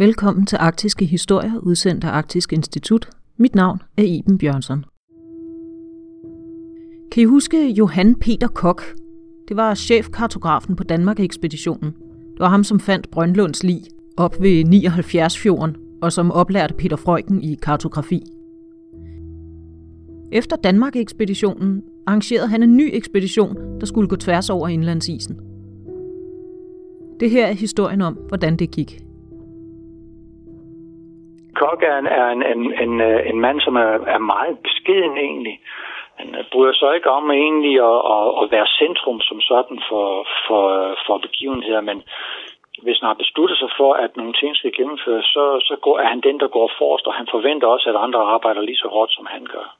Velkommen til Arktiske Historier, udsendt af Arktisk Institut. Mit navn er Iben Bjørnsson. Kan I huske Johan Peter Kok? Det var chefkartografen på Danmark-ekspeditionen. Det var ham, som fandt Brøndlunds lig op ved 79-fjorden, og som oplærte Peter Frøken i kartografi. Efter Danmark-ekspeditionen arrangerede han en ny ekspedition, der skulle gå tværs over indlandsisen. Det her er historien om, hvordan det gik. Kok er en, er en, en, en, øh, en mand, som er, er meget beskeden egentlig. Han øh, bryder sig ikke om egentlig at, at, at være centrum som sådan for, for, for begivenheder, men hvis han har besluttet sig for, at nogle ting skal gennemføres, så, så går, er han den, der går forrest, og han forventer også, at andre arbejder lige så hårdt, som han gør.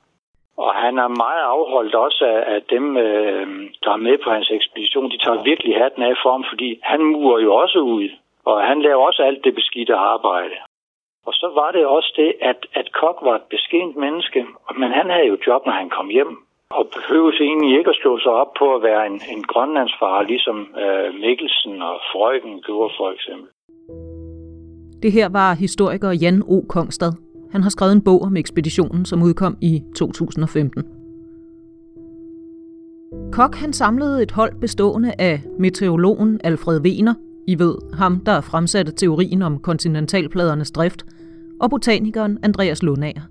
Og han er meget afholdt også af, af dem, øh, der er med på hans ekspedition. De tager virkelig hatten af for ham, fordi han murer jo også ud. Og han laver også alt det beskidte arbejde. Og så var det også det, at, at Kok var et beskent menneske, men han havde jo job, når han kom hjem. Og behøves egentlig ikke at slå sig op på at være en, en grønlandsfar, ligesom øh, Mikkelsen og Frøken gjorde for eksempel. Det her var historiker Jan O. Kongstad. Han har skrevet en bog om ekspeditionen, som udkom i 2015. Kok han samlede et hold bestående af meteorologen Alfred Wener, i ved, ham der fremsatte teorien om kontinentalpladernes drift, og botanikeren Andreas Lundager.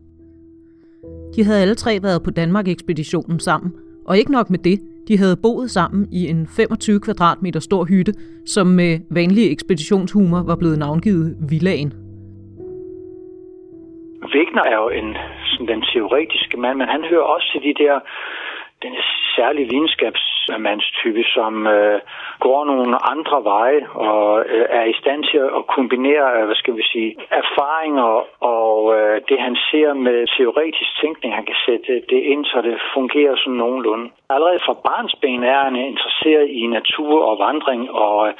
De havde alle tre været på Danmark-ekspeditionen sammen, og ikke nok med det, de havde boet sammen i en 25 kvadratmeter stor hytte, som med vanlig ekspeditionshumor var blevet navngivet Villaen. Wegner er jo en, sådan den teoretiske mand, men han hører også til de der den særlige videnskabsmandstype, som øh, går nogle andre veje og øh, er i stand til at kombinere, øh, hvad skal vi sige, erfaringer og øh, det, han ser med teoretisk tænkning. Han kan sætte det ind, så det fungerer sådan nogenlunde. Allerede fra barnsben er han interesseret i natur og vandring og øh,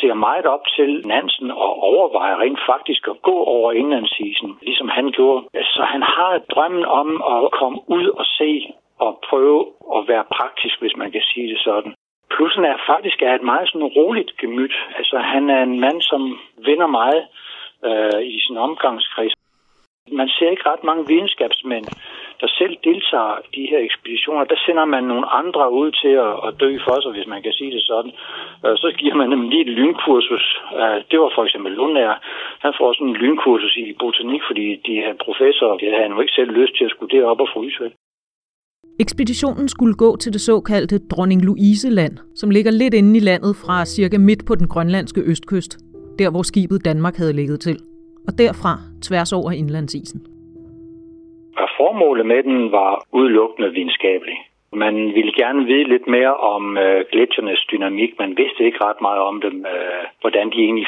ser meget op til Nansen og overvejer rent faktisk at gå over indlandsisen, ligesom han gjorde. Så han har drømmen om at komme ud og se at prøve at være praktisk, hvis man kan sige det sådan. Plussen er faktisk er et meget sådan roligt gemyt. Altså han er en mand, som vinder meget øh, i sin omgangskreds. Man ser ikke ret mange videnskabsmænd, der selv deltager i de her ekspeditioner. Der sender man nogle andre ud til at, at dø for sig, hvis man kan sige det sådan. Øh, så giver man dem lige et lynkursus. Øh, det var for eksempel Lundær. Han får sådan en lynkursus i botanik, fordi de her professorer, de havde han jo ikke selv lyst til at skulle derop og fryse. Ekspeditionen skulle gå til det såkaldte Dronning Louise-land, som ligger lidt inde i landet fra cirka midt på den grønlandske østkyst, der hvor skibet Danmark havde ligget til, og derfra tværs over indlandsisen. Og formålet med den var udelukkende videnskabelig. Man ville gerne vide lidt mere om øh, gletsjernes dynamik. Man vidste ikke ret meget om dem, øh, hvordan de egentlig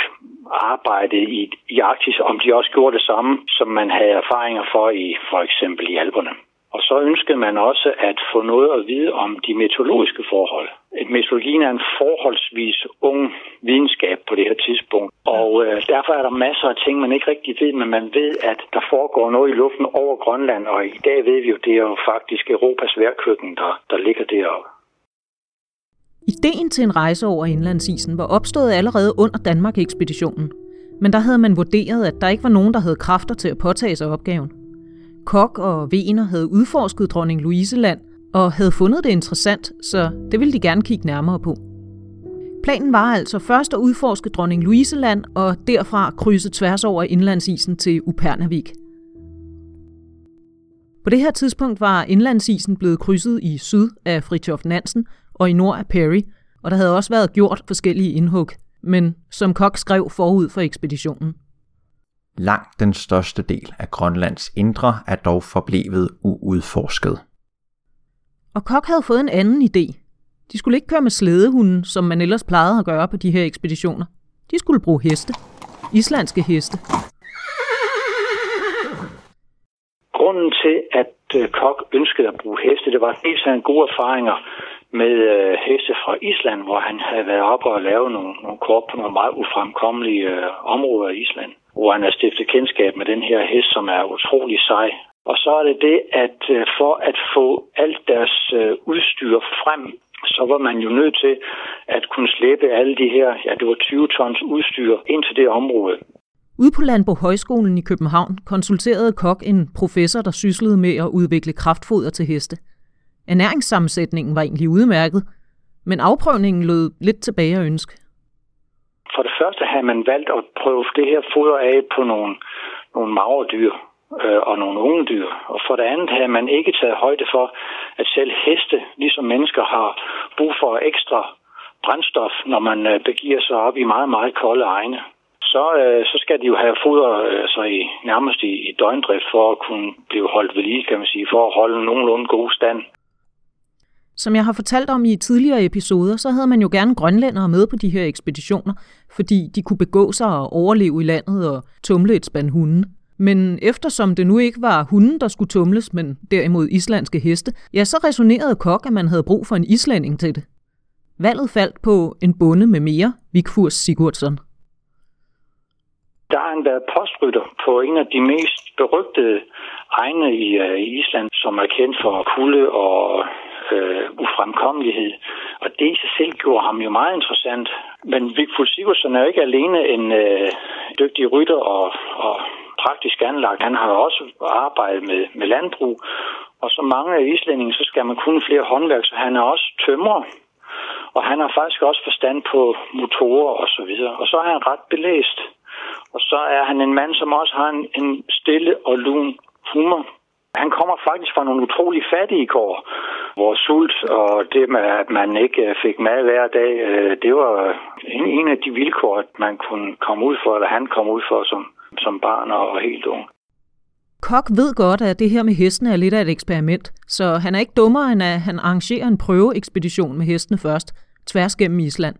arbejdede i, i Arktis, om de også gjorde det samme, som man havde erfaringer for i for eksempel i Alperne. Og så ønskede man også at få noget at vide om de meteorologiske forhold. Et meteorologien er en forholdsvis ung videnskab på det her tidspunkt. Og øh, derfor er der masser af ting, man ikke rigtig ved, men man ved, at der foregår noget i luften over Grønland. Og i dag ved vi jo, det er jo faktisk Europas værkøkken, der, der ligger deroppe. Ideen til en rejse over indlandsisen var opstået allerede under Danmark-ekspeditionen. Men der havde man vurderet, at der ikke var nogen, der havde kræfter til at påtage sig opgaven. Kok og Vener havde udforsket dronning Louiseland og havde fundet det interessant, så det ville de gerne kigge nærmere på. Planen var altså først at udforske dronning Louiseland og derfra krydse tværs over indlandsisen til Upernavik. På det her tidspunkt var indlandsisen blevet krydset i syd af Fritjof Nansen og i nord af Perry, og der havde også været gjort forskellige indhug, men som Kok skrev forud for ekspeditionen. Langt den største del af Grønlands indre er dog forblevet uudforsket. Og Kok havde fået en anden idé. De skulle ikke køre med slædehunden, som man ellers plejede at gøre på de her ekspeditioner. De skulle bruge heste. Islandske heste. Grunden til, at øh, Kok ønskede at bruge heste, det var dels en gode erfaringer med øh, heste fra Island, hvor han havde været oppe og lavet nogle, nogle kort på nogle meget ufremkommelige øh, områder i Island hvor han har stiftet kendskab med den her hest, som er utrolig sej. Og så er det det, at øh, for at få alt deres øh, udstyr frem, så var man jo nødt til at kunne slæbe alle de her, ja det var 20 tons udstyr ind til det område. Ude på Landbo Højskolen i København konsulterede Kok en professor, der syslede med at udvikle kraftfoder til heste. Ernæringssammensætningen var egentlig udmærket, men afprøvningen lød lidt tilbage at ønske. For det første havde man valgt at prøve det her foder af på nogle, nogle magre dyr øh, og nogle unge dyr. Og for det andet havde man ikke taget højde for, at selv heste, ligesom mennesker, har brug for ekstra brændstof, når man øh, begiver sig op i meget, meget kolde egne. Så, øh, så skal de jo have foder øh, altså i, nærmest i, i døgndrift for at kunne blive holdt ved lige, kan man sige, for at holde nogenlunde god stand. Som jeg har fortalt om i tidligere episoder, så havde man jo gerne grønlændere med på de her ekspeditioner, fordi de kunne begå sig og overleve i landet og tumle et spand hunde. Men eftersom det nu ikke var hunden, der skulle tumles, men derimod islandske heste, ja, så resonerede Kok, at man havde brug for en islænding til det. Valget faldt på en bonde med mere, Vigfurs Sigurdsson. Der har han været postrytter på en af de mest berygtede egne i, øh, i Island, som er kendt for kulde og øh, ufremkommelighed. Og det i sig selv gjorde ham jo meget interessant. Men Vigfus Sigurdsson er jo ikke alene en øh, dygtig rytter og, og praktisk anlagt. Han har også arbejdet med, med landbrug. Og som mange af islændinge, så skal man kunne flere håndværk, så han er også tømrer. Og han har faktisk også forstand på motorer og så videre. Og så er han ret belæst. Og så er han en mand, som også har en, en stille og lun humor. Han kommer faktisk fra nogle utrolig fattige kår, hvor sult og det med, at man ikke øh, fik mad hver dag, øh, det var øh, en, af de vilkår, at man kunne komme ud for, eller han kom ud for som, som barn og helt ung. Kok ved godt, at det her med hestene er lidt af et eksperiment, så han er ikke dummere, end at han arrangerer en prøveekspedition med hestene først, tværs gennem Island.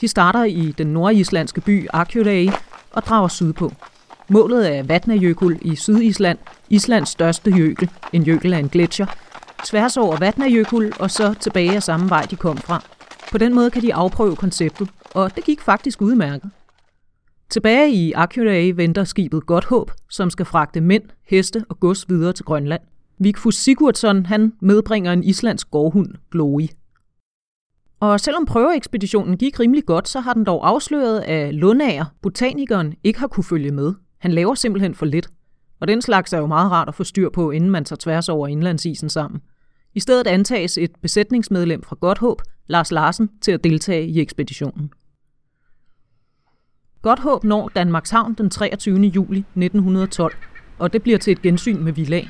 De starter i den nordislandske by Akureyri og drager sydpå. Målet er Vatnajökull i Sydisland, Islands største jøkel. En jøkel er en gletscher. Tværs over Vatnajökull og så tilbage af samme vej, de kom fra. På den måde kan de afprøve konceptet, og det gik faktisk udmærket. Tilbage i Akureyri venter skibet Godt Håb, som skal fragte mænd, heste og gods videre til Grønland. Vigfus Sigurdsson han medbringer en islandsk gårdhund, Gloi. Og selvom prøveekspeditionen gik rimelig godt, så har den dog afsløret, at Lundager, botanikeren, ikke har kunne følge med. Han laver simpelthen for lidt. Og den slags er jo meget rart at få styr på, inden man tager tværs over indlandsisen sammen. I stedet antages et besætningsmedlem fra Godthåb, Lars Larsen, til at deltage i ekspeditionen. Godthåb når Danmarks Havn den 23. juli 1912, og det bliver til et gensyn med Villagen.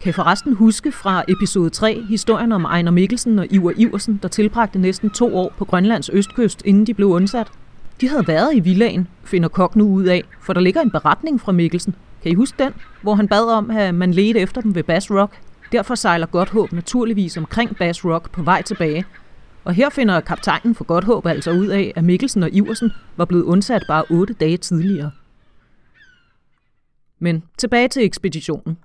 Kan I forresten huske fra episode 3 historien om Ejner Mikkelsen og Iver Iversen, der tilbragte næsten to år på Grønlands østkyst, inden de blev undsat? De havde været i villagen, finder Kok nu ud af, for der ligger en beretning fra Mikkelsen. Kan I huske den, hvor han bad om, at man ledte efter dem ved Bass Rock? Derfor sejler Godthåb naturligvis omkring Bass Rock på vej tilbage. Og her finder kaptajnen for Godthåb altså ud af, at Mikkelsen og Iversen var blevet undsat bare otte dage tidligere. Men tilbage til ekspeditionen.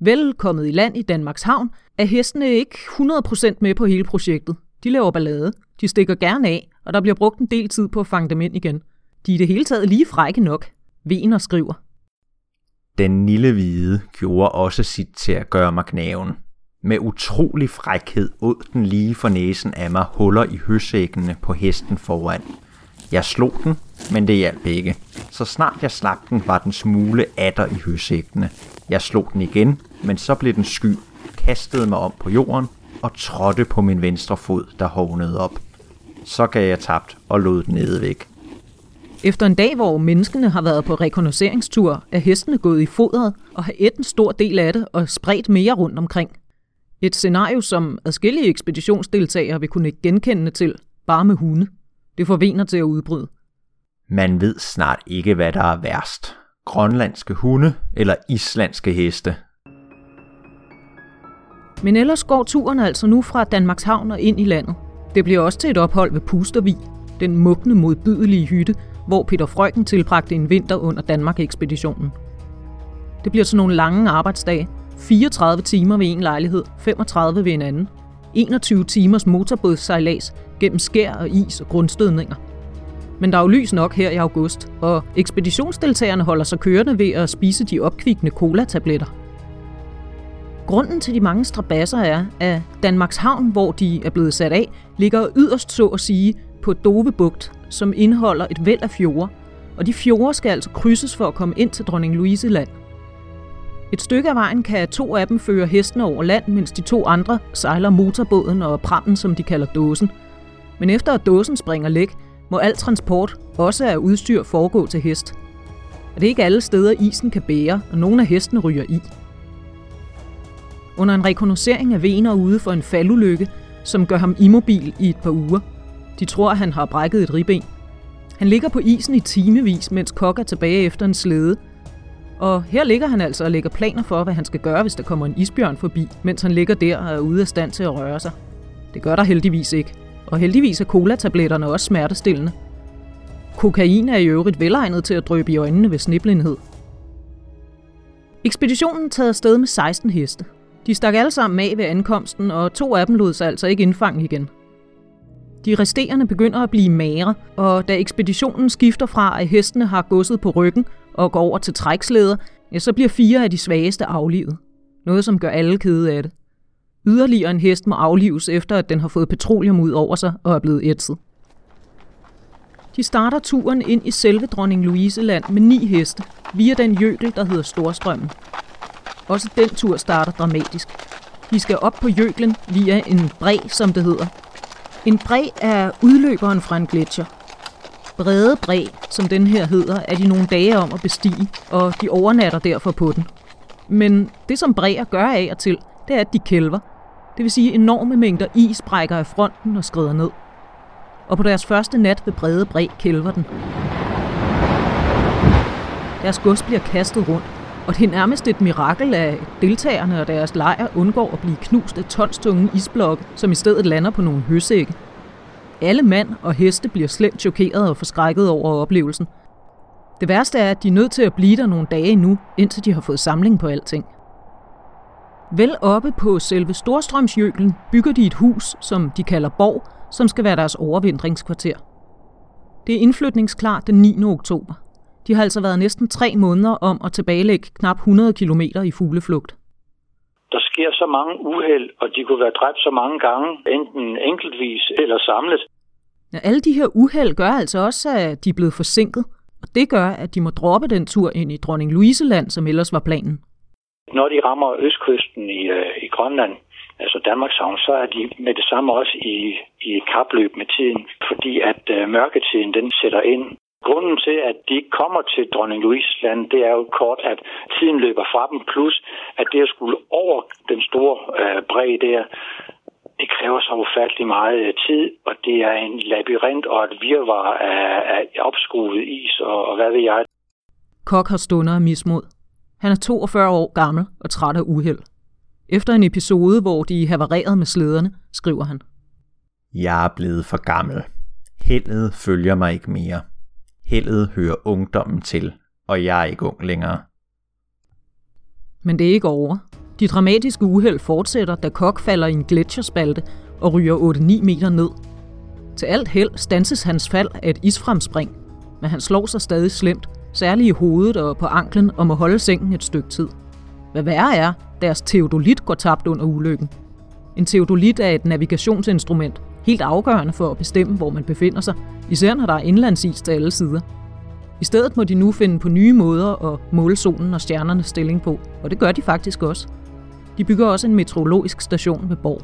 Velkommet i land i Danmarks Havn er hestene ikke 100% med på hele projektet. De laver ballade, de stikker gerne af, og der bliver brugt en del tid på at fange dem ind igen. De er i det hele taget lige frække nok. Vener skriver. Den lille hvide gjorde også sit til at gøre mig knæven. Med utrolig frækhed åd den lige for næsen af mig huller i høsækkene på hesten foran. Jeg slog den, men det hjalp ikke. Så snart jeg slap den, var den smule atter i høsækkene. Jeg slog den igen, men så blev den sky, kastede mig om på jorden og trådte på min venstre fod, der hovnede op. Så gav jeg tabt og lod den nede væk. Efter en dag, hvor menneskene har været på rekognoseringstur, er hestene gået i fodret og har et en stor del af det og spredt mere rundt omkring. Et scenario, som adskillige ekspeditionsdeltagere vil kunne genkende til, bare med hunde. Det får vener til at udbryde. Man ved snart ikke, hvad der er værst. Grønlandske hunde eller islandske heste. Men ellers går turen altså nu fra Danmarks Havn og ind i landet. Det bliver også til et ophold ved Pustervig, den mugne modbydelige hytte, hvor Peter Frøken tilbragte en vinter under Danmark-ekspeditionen. Det bliver sådan nogle lange arbejdsdage. 34 timer ved en lejlighed, 35 ved en anden. 21 timers motorbådssejlads gennem skær og is og grundstødninger. Men der er jo lys nok her i august, og ekspeditionsdeltagerne holder sig kørende ved at spise de opkvikkende cola-tabletter. Grunden til de mange strabasser er, at Danmarks Havn, hvor de er blevet sat af, ligger yderst så at sige på Dovebugt som indeholder et væld af fjorde, og de fjorde skal altså krydses for at komme ind til dronning Louise land. Et stykke af vejen kan to af dem føre hestene over land, mens de to andre sejler motorbåden og prammen, som de kalder dåsen. Men efter at dåsen springer læk, må al transport, også af udstyr, foregå til hest. Og det er ikke alle steder, isen kan bære, og nogle af hestene ryger i. Under en rekognoscering af Vener ude for en faldulykke, som gør ham immobil i et par uger. De tror, at han har brækket et ribben. Han ligger på isen i timevis, mens Kok er tilbage efter en slæde. Og her ligger han altså og lægger planer for, hvad han skal gøre, hvis der kommer en isbjørn forbi, mens han ligger der og er ude af stand til at røre sig. Det gør der heldigvis ikke. Og heldigvis er cola-tabletterne også smertestillende. Kokain er i øvrigt velegnet til at drøbe i øjnene ved sniblenhed. Ekspeditionen tager afsted med 16 heste. De stak alle sammen af ved ankomsten, og to af dem lod sig altså ikke indfange igen. De resterende begynder at blive magre, og da ekspeditionen skifter fra, at hestene har godset på ryggen og går over til trækslæder, ja, så bliver fire af de svageste aflivet. Noget, som gør alle kede af det. Yderligere en hest må aflives efter, at den har fået petroleum ud over sig og er blevet ætset. De starter turen ind i selve dronning Louise land med ni heste, via den jøkel, der hedder Storstrømmen. Også den tur starter dramatisk. De skal op på jøklen via en bræ, som det hedder. En bræ er udløberen fra en gletscher. Brede bræ, som den her hedder, er de nogle dage om at bestige, og de overnatter derfor på den. Men det, som bræer gør af og til, det er, at de kælver. Det vil sige enorme mængder is brækker af fronten og skrider ned. Og på deres første nat ved brede bræ kælver den. Deres gods bliver kastet rundt, og det er nærmest et mirakel, at deltagerne og deres lejr undgår at blive knust af tonstunge isblokke, som i stedet lander på nogle høsække. Alle mand og heste bliver slemt chokeret og forskrækket over oplevelsen. Det værste er, at de er nødt til at blive der nogle dage nu, indtil de har fået samling på alting. Vel oppe på selve Storstrømsjøklen bygger de et hus, som de kalder Borg, som skal være deres overvintringskvarter. Det er indflytningsklart den 9. oktober. De har altså været næsten tre måneder om at tilbagelægge knap 100 km i fugleflugt. Der sker så mange uheld, og de kunne være dræbt så mange gange, enten enkeltvis eller samlet. Ja, alle de her uheld gør altså også, at de er blevet forsinket, og det gør, at de må droppe den tur ind i Dronning Louise-land, som ellers var planen. Når de rammer østkysten i, øh, i Grønland, altså Danmarkshavn, så er de med det samme også i, i kapløb med tiden, fordi at øh, mørketiden den sætter ind. Grunden til, at de ikke kommer til dronning Louise land, det er jo kort, at tiden løber fra dem, plus at det at skulle over den store øh, bred der, det kræver så ufattelig meget øh, tid, og det er en labyrint og et virvar af, af opskruet is og, og hvad ved jeg. Kok har stunder af mismod. Han er 42 år gammel og træt af uheld. Efter en episode, hvor de havarerede med slæderne, skriver han. Jeg er blevet for gammel. Heldet følger mig ikke mere. Heldet hører ungdommen til, og jeg er ikke ung længere. Men det er ikke over. De dramatiske uheld fortsætter, da Kok falder i en gletsjerspalte og ryger 8-9 meter ned. Til alt held stanses hans fald af et isfremspring, men han slår sig stadig slemt, særligt i hovedet og på anklen og må holde sengen et stykke tid. Hvad værre er, deres teodolit går tabt under ulykken. En teodolit er et navigationsinstrument, helt afgørende for at bestemme, hvor man befinder sig, især når der er indlandsis til alle sider. I stedet må de nu finde på nye måder at måle solen og stjernernes stilling på, og det gør de faktisk også. De bygger også en meteorologisk station ved Borg.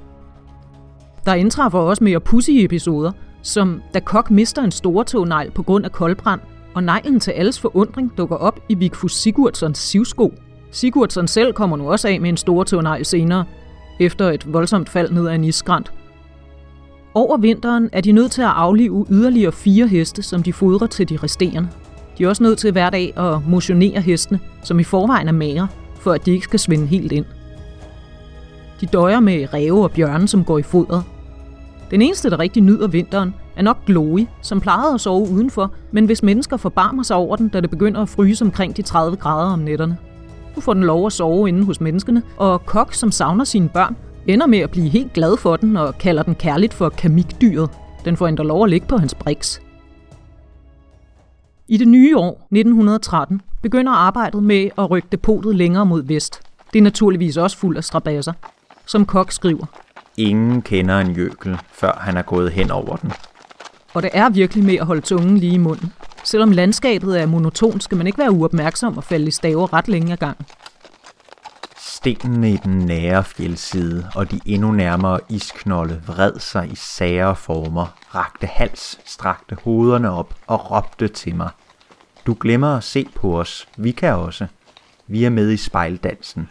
Der indtræffer også mere pussy episoder, som da Kok mister en stortognegl på grund af koldbrand, og neglen til alles forundring dukker op i Vigfus Sigurdssons sivsko. Sigurdsson selv kommer nu også af med en stortognegl senere, efter et voldsomt fald ned ad en isskrænt, over vinteren er de nødt til at aflive yderligere fire heste, som de fodrer til de resterende. De er også nødt til hver dag at motionere hestene, som i forvejen er mager, for at de ikke skal svinde helt ind. De døjer med ræve og bjørne, som går i fodret. Den eneste, der rigtig nyder vinteren, er nok Glory, som plejede at sove udenfor, men hvis mennesker forbarmer sig over den, da det begynder at fryse omkring de 30 grader om nætterne. Nu får den lov at sove inde hos menneskene, og Kok, som savner sine børn, ender med at blive helt glad for den og kalder den kærligt for kamikdyret. Den får endda lov at ligge på hans briks. I det nye år, 1913, begynder arbejdet med at rykke depotet længere mod vest. Det er naturligvis også fuld af strabasser. Som Kok skriver. Ingen kender en jøkel, før han er gået hen over den. Og det er virkelig med at holde tungen lige i munden. Selvom landskabet er monotont, skal man ikke være uopmærksom og falde i staver ret længe ad gangen. Stenene i den nære fjeldside og de endnu nærmere isknolde vred sig i sære former, rakte hals, strakte hovederne op og råbte til mig. Du glemmer at se på os. Vi kan også. Vi er med i spejldansen.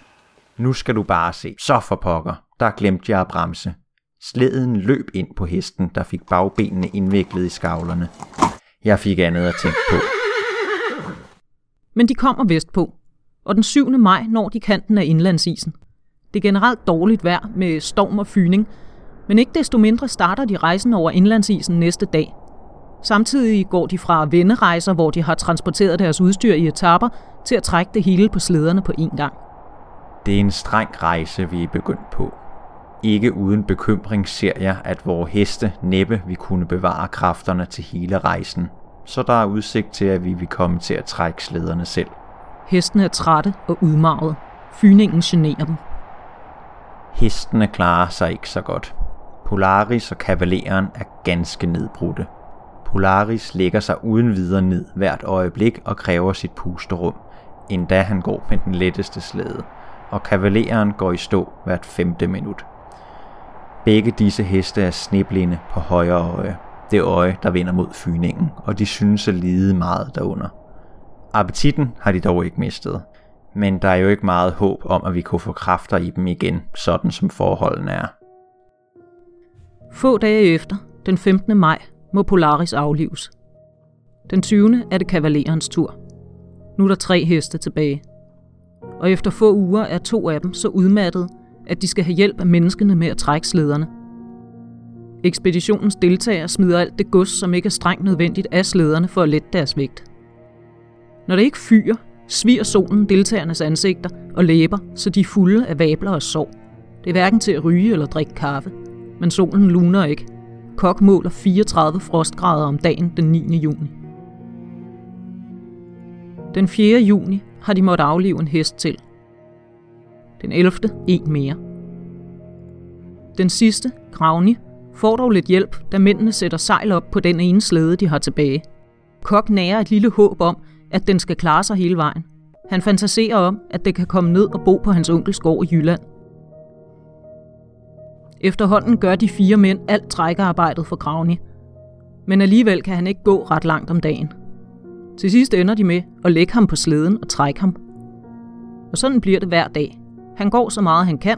Nu skal du bare se. Så for pokker. Der glemte jeg at bremse. Slæden løb ind på hesten, der fik bagbenene indviklet i skavlerne. Jeg fik andet at tænke på. Men de kommer vestpå, og den 7. maj når de kanten af indlandsisen. Det er generelt dårligt vejr med storm og fyning, men ikke desto mindre starter de rejsen over indlandsisen næste dag. Samtidig går de fra vennerejser, hvor de har transporteret deres udstyr i etapper, til at trække det hele på slæderne på én gang. Det er en streng rejse, vi er begyndt på. Ikke uden bekymring ser jeg, at vores heste næppe vil kunne bevare kræfterne til hele rejsen, så der er udsigt til, at vi vil komme til at trække slæderne selv. Hestene er trætte og udmarvet. Fyningen generer dem. Hestene klarer sig ikke så godt. Polaris og kavaleren er ganske nedbrudte. Polaris lægger sig uden videre ned hvert øjeblik og kræver sit pusterum, endda han går med den letteste slæde, og kavaleren går i stå hvert femte minut. Begge disse heste er sneblinde på højre øje, det øje, der vender mod fyningen, og de synes at lide meget derunder. Appetitten har de dog ikke mistet, men der er jo ikke meget håb om, at vi kunne få kræfter i dem igen, sådan som forholdene er. Få dage efter, den 15. maj, må Polaris aflives. Den 20. er det kavalerens tur. Nu er der tre heste tilbage. Og efter få uger er to af dem så udmattede, at de skal have hjælp af menneskene med at trække slæderne. Ekspeditionens deltagere smider alt det gods, som ikke er strengt nødvendigt af slæderne for at lette deres vægt. Når det ikke fyrer, sviger solen deltagernes ansigter og læber, så de er fulde af vabler og sår. Det er hverken til at ryge eller drikke kaffe, men solen luner ikke. Kok måler 34 frostgrader om dagen den 9. juni. Den 4. juni har de måttet aflive en hest til. Den 11. en mere. Den sidste, Gravni, får dog lidt hjælp, da mændene sætter sejl op på den ene slæde, de har tilbage. Kok nærer et lille håb om, at den skal klare sig hele vejen. Han fantaserer om, at det kan komme ned og bo på hans onkels gård i Jylland. Efterhånden gør de fire mænd alt trækkearbejdet for Gravni. Men alligevel kan han ikke gå ret langt om dagen. Til sidst ender de med at lægge ham på slæden og trække ham. Og sådan bliver det hver dag. Han går så meget han kan,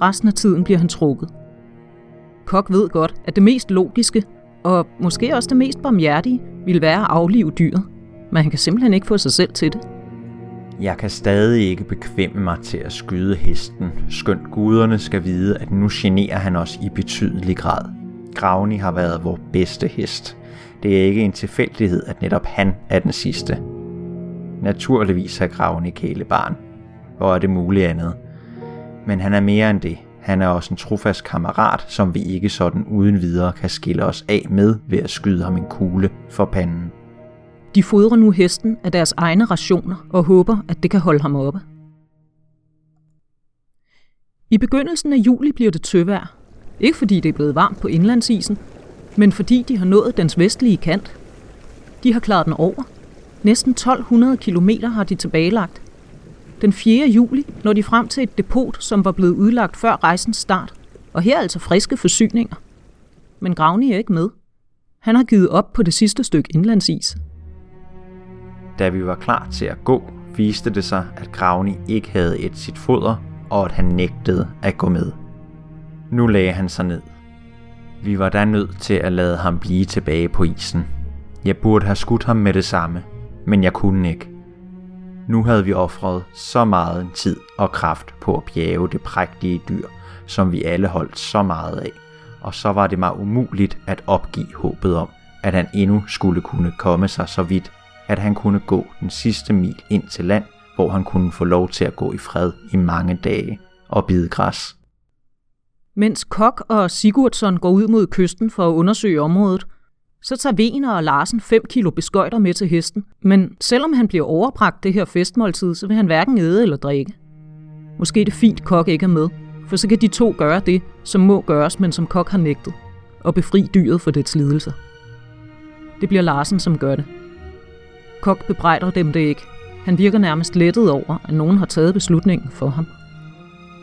resten af tiden bliver han trukket. Kok ved godt, at det mest logiske, og måske også det mest barmhjertige, ville være at aflive dyret. Men han kan simpelthen ikke få sig selv til det. Jeg kan stadig ikke bekvemme mig til at skyde hesten, skønt guderne skal vide, at nu generer han os i betydelig grad. Gravni har været vores bedste hest. Det er ikke en tilfældighed, at netop han er den sidste. Naturligvis har Gravni kælebarn. Hvor er det muligt andet? Men han er mere end det. Han er også en trofast kammerat, som vi ikke sådan uden videre kan skille os af med ved at skyde ham en kugle for panden. De fodrer nu hesten af deres egne rationer og håber, at det kan holde ham oppe. I begyndelsen af juli bliver det tøvejr. Ikke fordi det er blevet varmt på indlandsisen, men fordi de har nået dens vestlige kant. De har klaret den over. Næsten 1200 km har de tilbagelagt. Den 4. juli når de frem til et depot, som var blevet udlagt før rejsens start. Og her er altså friske forsyninger. Men Gravni er ikke med. Han har givet op på det sidste stykke indlandsis. Da vi var klar til at gå, viste det sig, at Gravni ikke havde et sit foder, og at han nægtede at gå med. Nu lagde han sig ned. Vi var da nødt til at lade ham blive tilbage på isen. Jeg burde have skudt ham med det samme, men jeg kunne ikke. Nu havde vi offret så meget tid og kraft på at bjæve det prægtige dyr, som vi alle holdt så meget af, og så var det mig umuligt at opgive håbet om, at han endnu skulle kunne komme sig så vidt, at han kunne gå den sidste mil ind til land, hvor han kunne få lov til at gå i fred i mange dage og bide græs. Mens Kok og Sigurdsson går ud mod kysten for at undersøge området, så tager Vener og Larsen 5 kilo beskøjter med til hesten. Men selvom han bliver overbragt det her festmåltid, så vil han hverken æde eller drikke. Måske er det fint, Kok ikke er med, for så kan de to gøre det, som må gøres, men som Kok har nægtet, og befri dyret for dets lidelser. Det bliver Larsen, som gør det. Kok bebrejder dem det ikke. Han virker nærmest lettet over, at nogen har taget beslutningen for ham.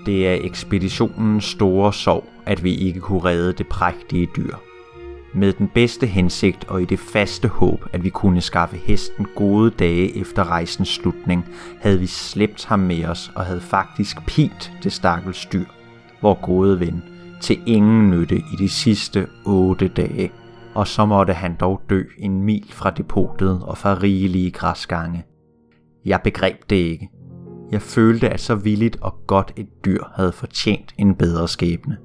Det er ekspeditionens store sorg, at vi ikke kunne redde det prægtige dyr. Med den bedste hensigt og i det faste håb, at vi kunne skaffe hesten gode dage efter rejsens slutning, havde vi slæbt ham med os og havde faktisk pint det stakkels dyr, vor gode ven, til ingen nytte i de sidste otte dage. Og så måtte han dog dø en mil fra depotet og fra rigelige græsgange. Jeg begreb det ikke. Jeg følte, at så villigt og godt et dyr havde fortjent en bedre skæbne.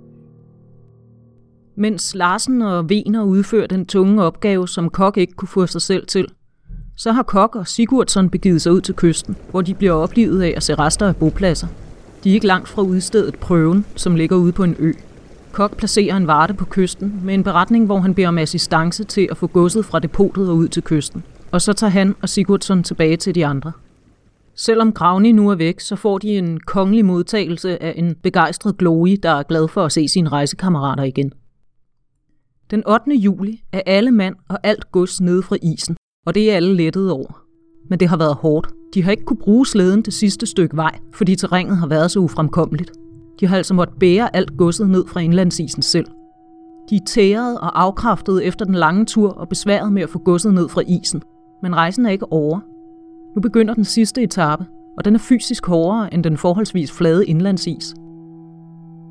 Mens Larsen og Vener udfører den tunge opgave, som Kok ikke kunne få sig selv til, så har Kok og Sigurdsson begivet sig ud til kysten, hvor de bliver oplevet af at se rester af bopladser. De er ikke langt fra udstedet Prøven, som ligger ude på en ø. Kok placerer en varte på kysten med en beretning, hvor han beder om assistance til at få godset fra depotet og ud til kysten. Og så tager han og Sigurdsson tilbage til de andre. Selvom Gravni nu er væk, så får de en kongelig modtagelse af en begejstret Glory, der er glad for at se sine rejsekammerater igen. Den 8. juli er alle mand og alt gods nede fra isen, og det er alle lettet over. Men det har været hårdt. De har ikke kunne bruge slæden det sidste stykke vej, fordi terrænet har været så ufremkommeligt. De har altså måttet bære alt godset ned fra indlandsisen selv. De er tæret og afkræftet efter den lange tur og besværet med at få godset ned fra isen. Men rejsen er ikke over. Nu begynder den sidste etape, og den er fysisk hårdere end den forholdsvis flade indlandsis.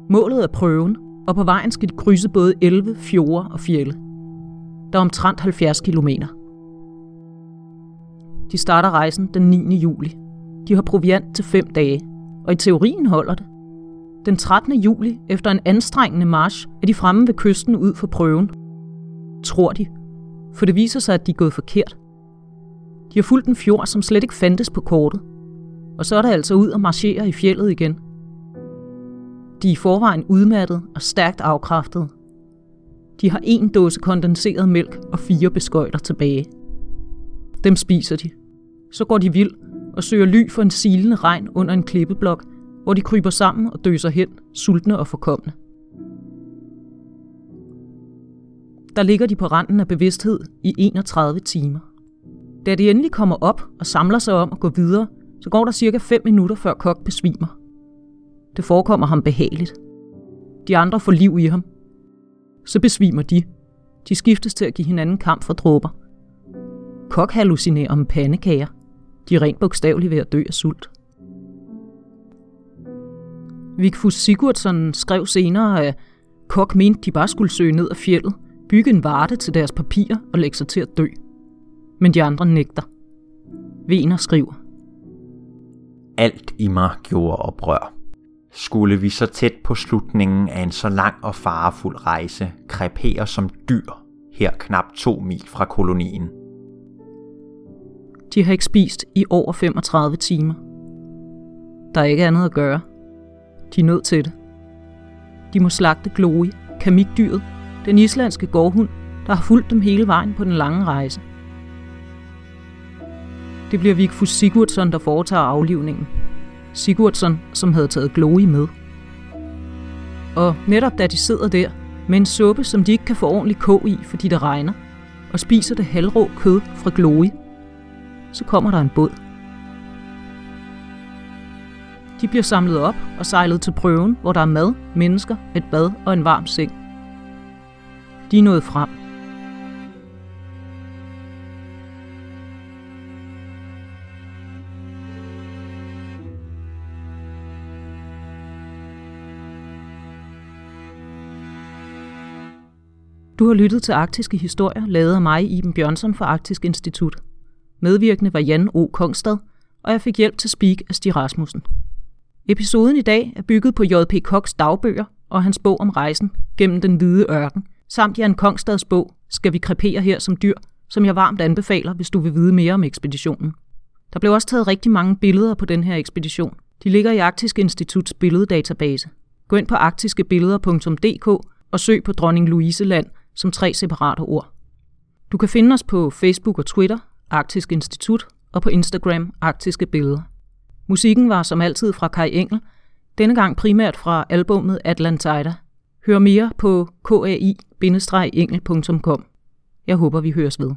Målet er prøven, og på vejen skal de krydse både elve, fjorde og fjelle. Der er omtrent 70 kilometer. De starter rejsen den 9. juli. De har proviant til 5 dage, og i teorien holder det. Den 13. juli, efter en anstrengende march, er de fremme ved kysten ud for prøven. Tror de. For det viser sig, at de er gået forkert. De har fulgt en fjord, som slet ikke fandtes på kortet. Og så er der altså ud og marchere i fjellet igen. De er i forvejen udmattet og stærkt afkræftet. De har en dåse kondenseret mælk og fire beskøjter tilbage. Dem spiser de. Så går de vild og søger ly for en silende regn under en klippeblok, hvor de kryber sammen og døser hen, sultne og forkomne. Der ligger de på randen af bevidsthed i 31 timer. Da de endelig kommer op og samler sig om at gå videre, så går der cirka 5 minutter før Kok besvimer. Det forekommer ham behageligt. De andre får liv i ham. Så besvimer de. De skiftes til at give hinanden kamp for dråber. Kok hallucinerer om pandekager. De er rent bogstaveligt ved at dø af sult. Vigfus Sigurdsson skrev senere, at Kok mente, de bare skulle søge ned af fjellet, bygge en varte til deres papirer og lægge sig til at dø. Men de andre nægter. Vener skriver. Alt i mig gjorde oprør. Skulle vi så tæt på slutningen af en så lang og farefuld rejse krepere som dyr her knap to mil fra kolonien? De har ikke spist i over 35 timer. Der er ikke andet at gøre. De er nødt til det. De må slagte Glory, kamikdyret, den islandske gårdhund, der har fulgt dem hele vejen på den lange rejse. Det bliver Vigfus Sigurdsson, der foretager aflivningen. Sigurdsson, som havde taget Glory med. Og netop da de sidder der, med en suppe, som de ikke kan få ordentligt kog i, fordi det regner, og spiser det halvrå kød fra Glory, så kommer der en båd. De bliver samlet op og sejlet til prøven, hvor der er mad, mennesker, et bad og en varm seng. De er nået frem. Du har lyttet til Arktiske Historier, lavet af mig, Iben Bjørnsson fra Arktisk Institut. Medvirkende var Jan O. Kongstad, og jeg fik hjælp til speak af Stig Rasmussen. Episoden i dag er bygget på J.P. Koks dagbøger og hans bog om rejsen gennem den hvide ørken, samt Jan Kongstads bog Skal vi krepere her som dyr, som jeg varmt anbefaler, hvis du vil vide mere om ekspeditionen. Der blev også taget rigtig mange billeder på den her ekspedition. De ligger i Arktisk Instituts billeddatabase. Gå ind på arktiskebilleder.dk og søg på Dronning Louise Land som tre separate ord. Du kan finde os på Facebook og Twitter, Arktisk Institut, og på Instagram, Arktiske Billeder. Musikken var som altid fra Kai Engel, denne gang primært fra albummet Atlantida. Hør mere på kai-engel.com. Jeg håber, vi høres ved.